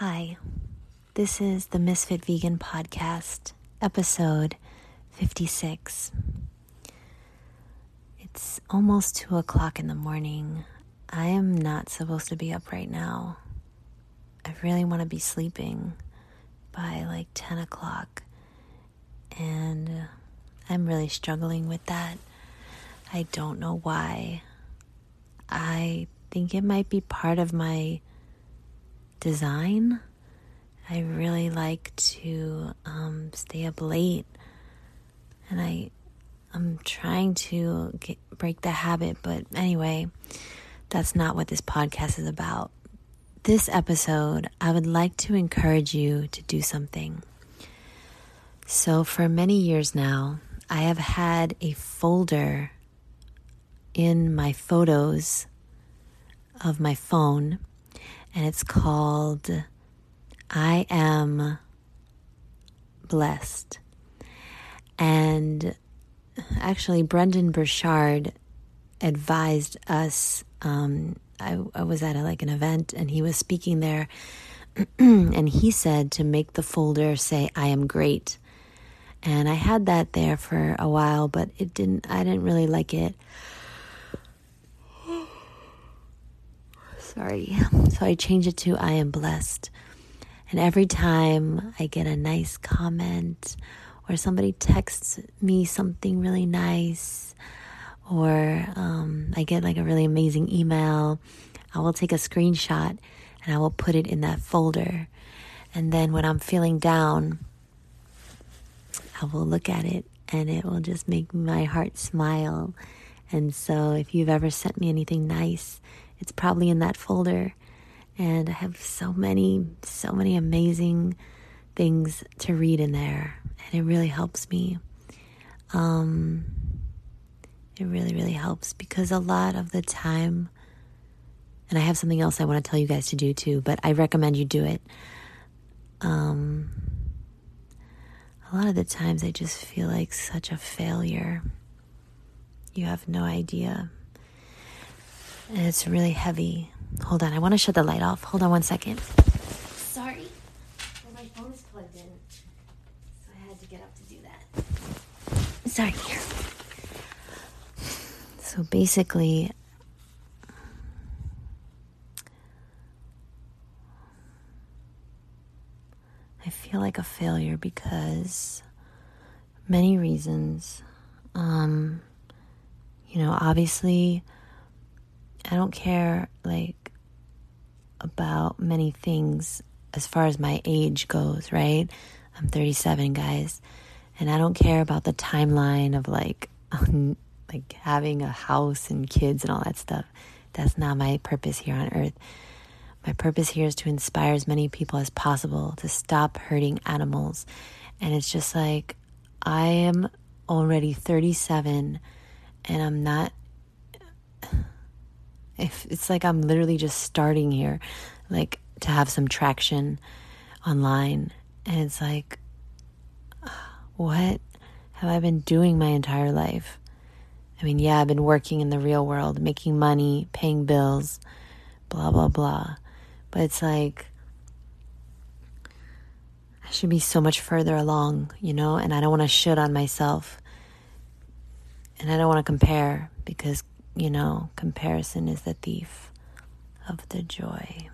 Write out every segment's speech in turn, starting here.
Hi, this is the Misfit Vegan Podcast, episode 56. It's almost 2 o'clock in the morning. I am not supposed to be up right now. I really want to be sleeping by like 10 o'clock, and uh, I'm really struggling with that. I don't know why. I think it might be part of my design. I really like to um, stay up late, and I I'm trying to get, break the habit. But anyway, that's not what this podcast is about. This episode, I would like to encourage you to do something. So, for many years now, I have had a folder in my photos of my phone, and it's called I Am Blessed. And actually, Brendon Burchard advised us. Um, I, I was at a, like an event, and he was speaking there, and he said to make the folder say "I am great," and I had that there for a while, but it didn't. I didn't really like it. Sorry. So I changed it to I am blessed. And every time I get a nice comment or somebody texts me something really nice or um, I get like a really amazing email, I will take a screenshot and I will put it in that folder. And then when I'm feeling down, I will look at it and it will just make my heart smile. And so if you've ever sent me anything nice, it's probably in that folder. And I have so many, so many amazing things to read in there. And it really helps me. Um, it really, really helps because a lot of the time, and I have something else I want to tell you guys to do too, but I recommend you do it. Um, a lot of the times I just feel like such a failure. You have no idea and it's really heavy. Hold on, I want to shut the light off. Hold on one second. Sorry. Well, my phone is plugged in, so I had to get up to do that. Sorry. So basically, I feel like a failure because many reasons. Um, you know, obviously I don't care like about many things as far as my age goes, right? I'm 37, guys, and I don't care about the timeline of like like having a house and kids and all that stuff. That's not my purpose here on earth. My purpose here is to inspire as many people as possible to stop hurting animals. And it's just like I am already 37 and I'm not if it's like I'm literally just starting here, like to have some traction online. And it's like, what have I been doing my entire life? I mean, yeah, I've been working in the real world, making money, paying bills, blah, blah, blah. But it's like, I should be so much further along, you know? And I don't want to shit on myself. And I don't want to compare because you know, comparison is the thief of the joy.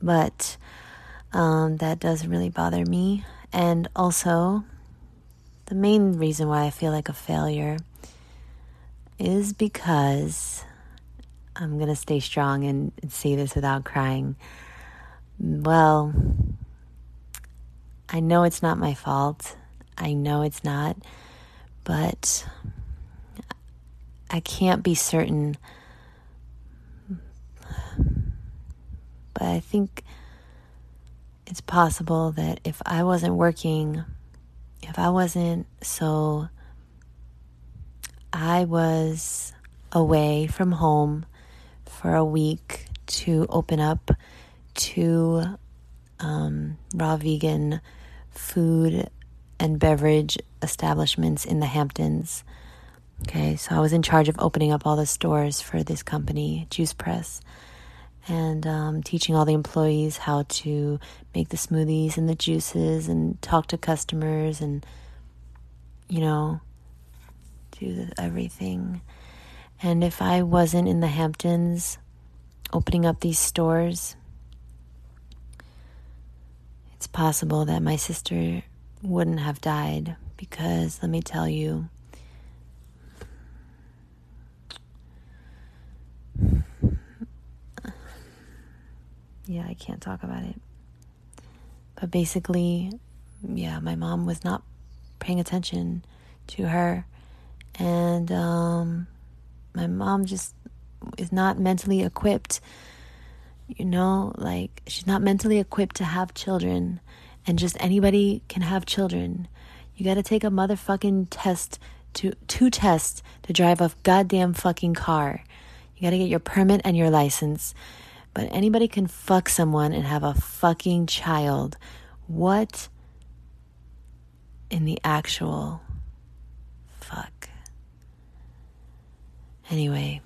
But um, that does really bother me. And also, the main reason why I feel like a failure is because I'm going to stay strong and say this without crying. Well, I know it's not my fault. I know it's not. But I can't be certain. But I think it's possible that if I wasn't working, if I wasn't so, I was away from home for a week to open up two um, raw vegan food and beverage establishments in the Hamptons. Okay, so I was in charge of opening up all the stores for this company, Juice Press. and um, teaching all the employees how to make the smoothies and the juices and talk to customers and, you know, do everything. And if I wasn't in the Hamptons opening up these stores, it's possible that my sister wouldn't have died because let me tell you, yeah, I can't talk about it. But basically, yeah, my mom was not paying attention to her. And um, my mom just is not mentally equipped. You know, like she's not mentally equipped to have children. And just anybody can have children. You got to take a motherfucking test to two tests to drive a goddamn fucking car. You got to get your permit and your license. But anybody can fuck someone and have a fucking child. What in the actual fuck? Anyway,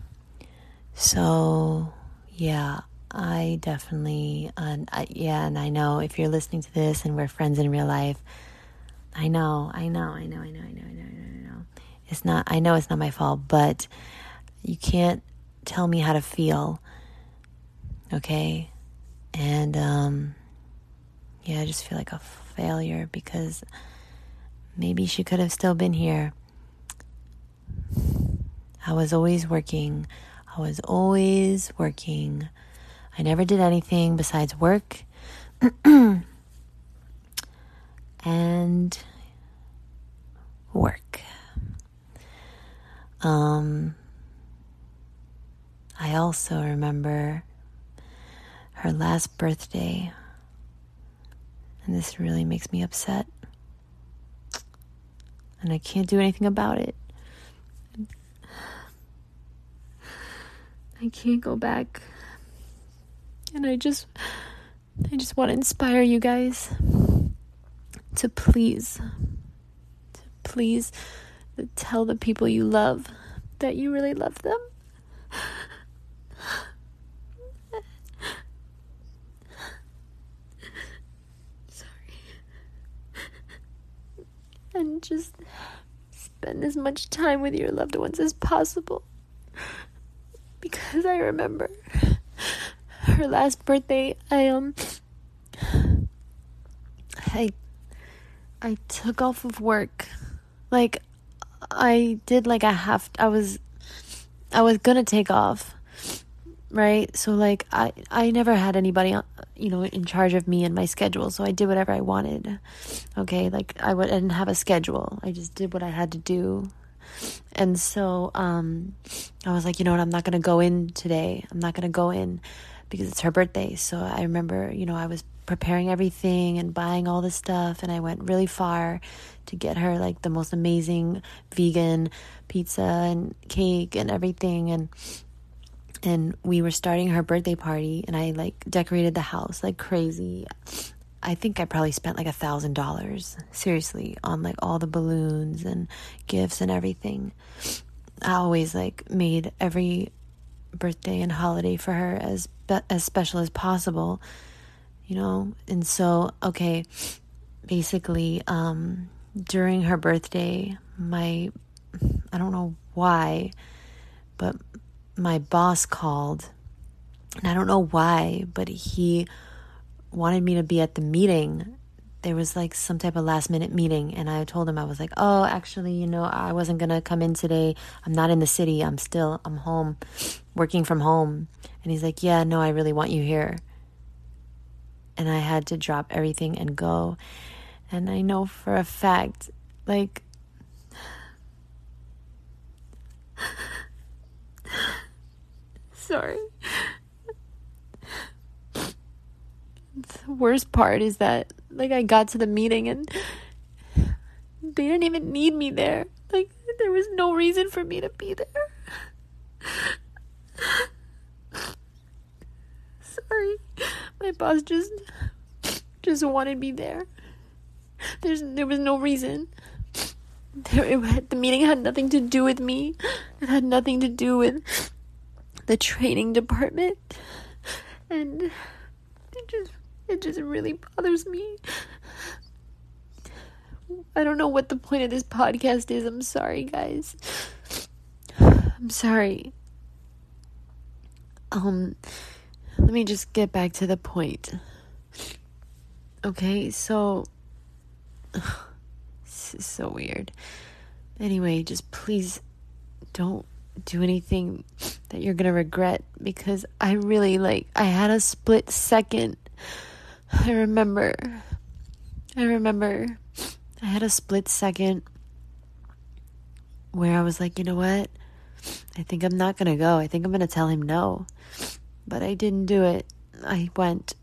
so yeah, I definitely, uh, I, yeah, and I know if you're listening to this and we're friends in real life, I know, I know, I know, I know, I know, I know, I know. It's not, I know it's not my fault, but you can't tell me how to feel okay? And um, yeah, I just feel like a failure because maybe she could have still been here. I was always working. I was always working. I never did anything besides work. and work. Um, I also remember her last birthday. And this really makes me upset. And I can't do anything about it. I can't go back. And I just I just want to inspire you guys to please to please tell the people you love that you really love them. And just spend as much time with your loved ones as possible. Because I remember her last birthday, I um I I took off of work. Like I did like a half I was I was going to take off right? So like i i never had anybody you know in charge of me and my schedule so i did whatever i wanted okay? Like i, would, I didn't have a schedule. I just did what i had to do. And so um i was like you know what? I'm not going to go in today. I'm not going to go in because it's her birthday. So i remember you know i was preparing everything and buying all this stuff and i went really far to get her like the most amazing vegan pizza and cake and everything and and we were starting her birthday party and I like decorated the house like crazy. I think I probably spent like a thousand dollars seriously on like all the balloons and gifts and everything. I always like made every birthday and holiday for her as as special as possible, you know. And so, okay, basically, um, during her birthday, my I don't know why, but my boss called, and I don't know why, but he wanted me to be at the meeting. There was like some type of last minute meeting, and I told him I was like, "Oh, actually, you know, I wasn't gonna come in today. I'm not in the city. I'm still I'm home, working from home." And he's like, "Yeah, no, I really want you here." And I had to drop everything and go. And I know for a fact, like Sorry. The worst part is that, like, I got to the meeting and they didn't even need me there. Like, there was no reason for me to be there. Sorry. My boss just just wanted me there. There's there was no reason. There, it, the meeting had nothing to do with me. It had nothing to do with the training department And it just it just really bothers me. I don't know what the point of this podcast is. I'm sorry, guys. I'm sorry. Um let me just get back to the point. Okay, so this is so weird. Anyway, just please don't do anything that you're going to regret because I really like I had a split second. I remember I remember I had a split second where I was like, "You know what? I think I'm not going to go. I think I'm going to tell him no." But I didn't do it. I went.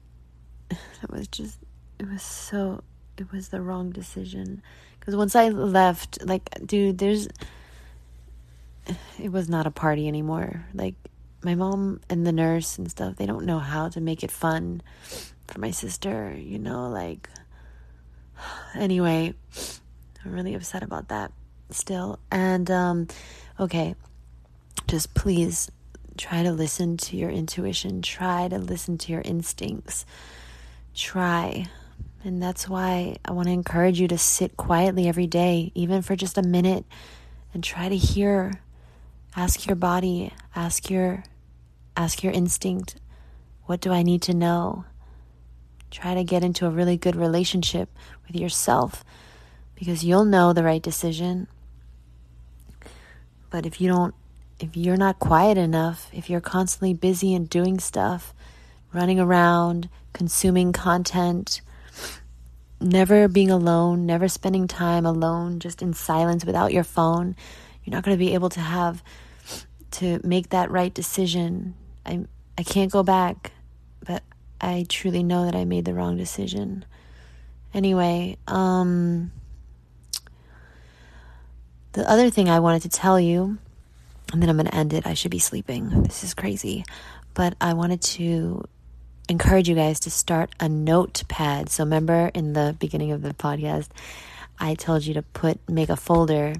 It was just it was so it was the wrong decision because once I left, like, dude, there's it was not a party anymore. Like my mom and the nurse and stuff, they don't know how to make it fun for my sister, you know, like anyway, I'm really upset about that still. And um okay, just please try to listen to your intuition, try to listen to your instincts. Try. And that's why I want to encourage you to sit quietly every day, even for just a minute, and try to hear Ask your body, ask your ask your instinct, what do I need to know? Try to get into a really good relationship with yourself because you'll know the right decision. But if you don't if you're not quiet enough, if you're constantly busy and doing stuff, running around, consuming content, never being alone, never spending time alone, just in silence without your phone, you're not going to be able to have to make that right decision. I I can't go back, but I truly know that I made the wrong decision. Anyway, um the other thing I wanted to tell you, and then I'm going to end it. I should be sleeping. This is crazy. But I wanted to encourage you guys to start a notepad. So remember in the beginning of the podcast, I told you to put make a folder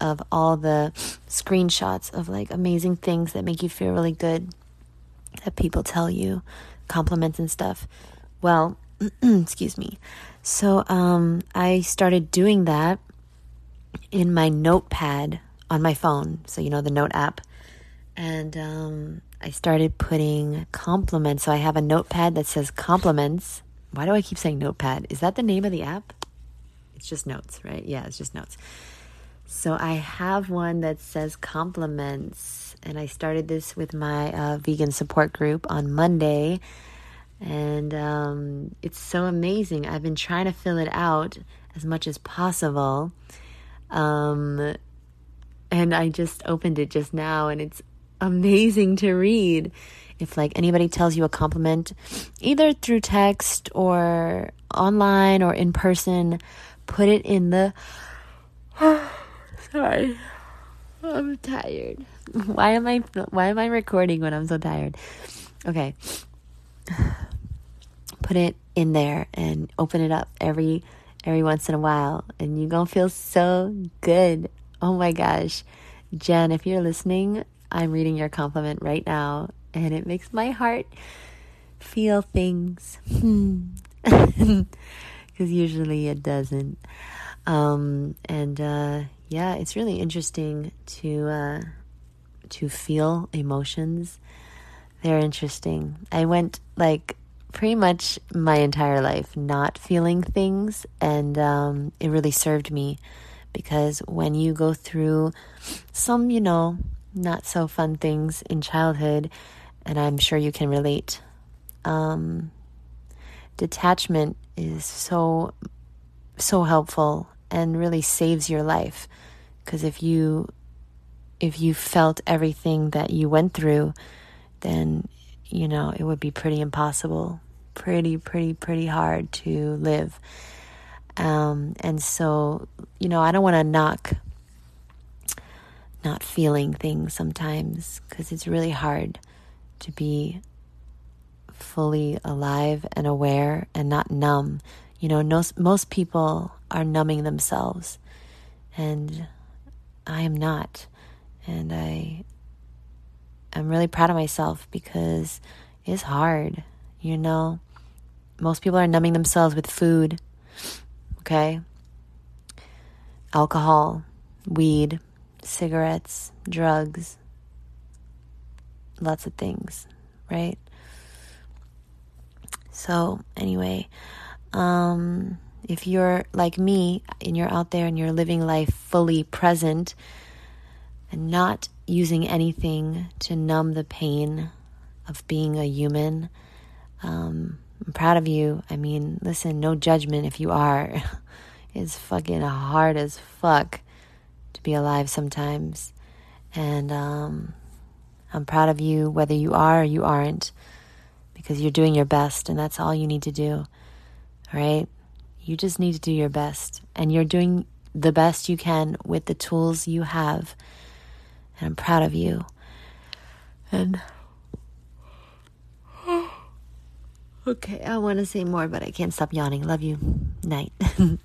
of all the screenshots of like amazing things that make you feel really good that people tell you, compliments and stuff. Well, excuse me. So um, I started doing that in my notepad on my phone. So, you know, the note app. And um, I started putting compliments. So I have a notepad that says compliments. Why do I keep saying notepad? Is that the name of the app? It's just notes, right? Yeah, it's just notes. So I have one that says compliments, and I started this with my uh, vegan support group on Monday, and um, it's so amazing. I've been trying to fill it out as much as possible, um, and I just opened it just now, and it's amazing to read. If like anybody tells you a compliment, either through text or online or in person, put it in the Sorry. I'm tired. Why am I why am I recording when I'm so tired? Okay. Put it in there and open it up every every once in a while and you're going to feel so good. Oh my gosh. Jen, if you're listening, I'm reading your compliment right now and it makes my heart feel things. Because usually it doesn't. Um, and uh, yeah, it's really interesting to uh, to feel emotions. They're interesting. I went like pretty much my entire life not feeling things, and um, it really served me because when you go through some, you know, not so fun things in childhood, and I'm sure you can relate. Um, detachment is so so helpful and really saves your life. Because if you if you felt everything that you went through then you know it would be pretty impossible pretty pretty pretty hard to live. Um, and so you know i don't want to knock not feeling things sometimes because it's really hard to be fully alive and aware and not numb you know, no, most people are numbing themselves, and I am not. And I, I'm really proud of myself because it's hard, you know? Most people are numbing themselves with food, okay? Alcohol, weed, cigarettes, drugs, lots of things, right? So, anyway, um, if you're like me and you're out there and you're living life fully present and not using anything to numb the pain of being a human, um, I'm proud of you. I mean, listen, no judgment if you are. it's fucking hard as fuck to be alive sometimes. And um, I'm proud of you, whether you are or you aren't, because you're doing your best, and that's all you need to do. Right? You just need to do your best, and you're doing the best you can with the tools you have. And I'm proud of you. And okay, I want to say more, but I can't stop yawning. Love you. Night.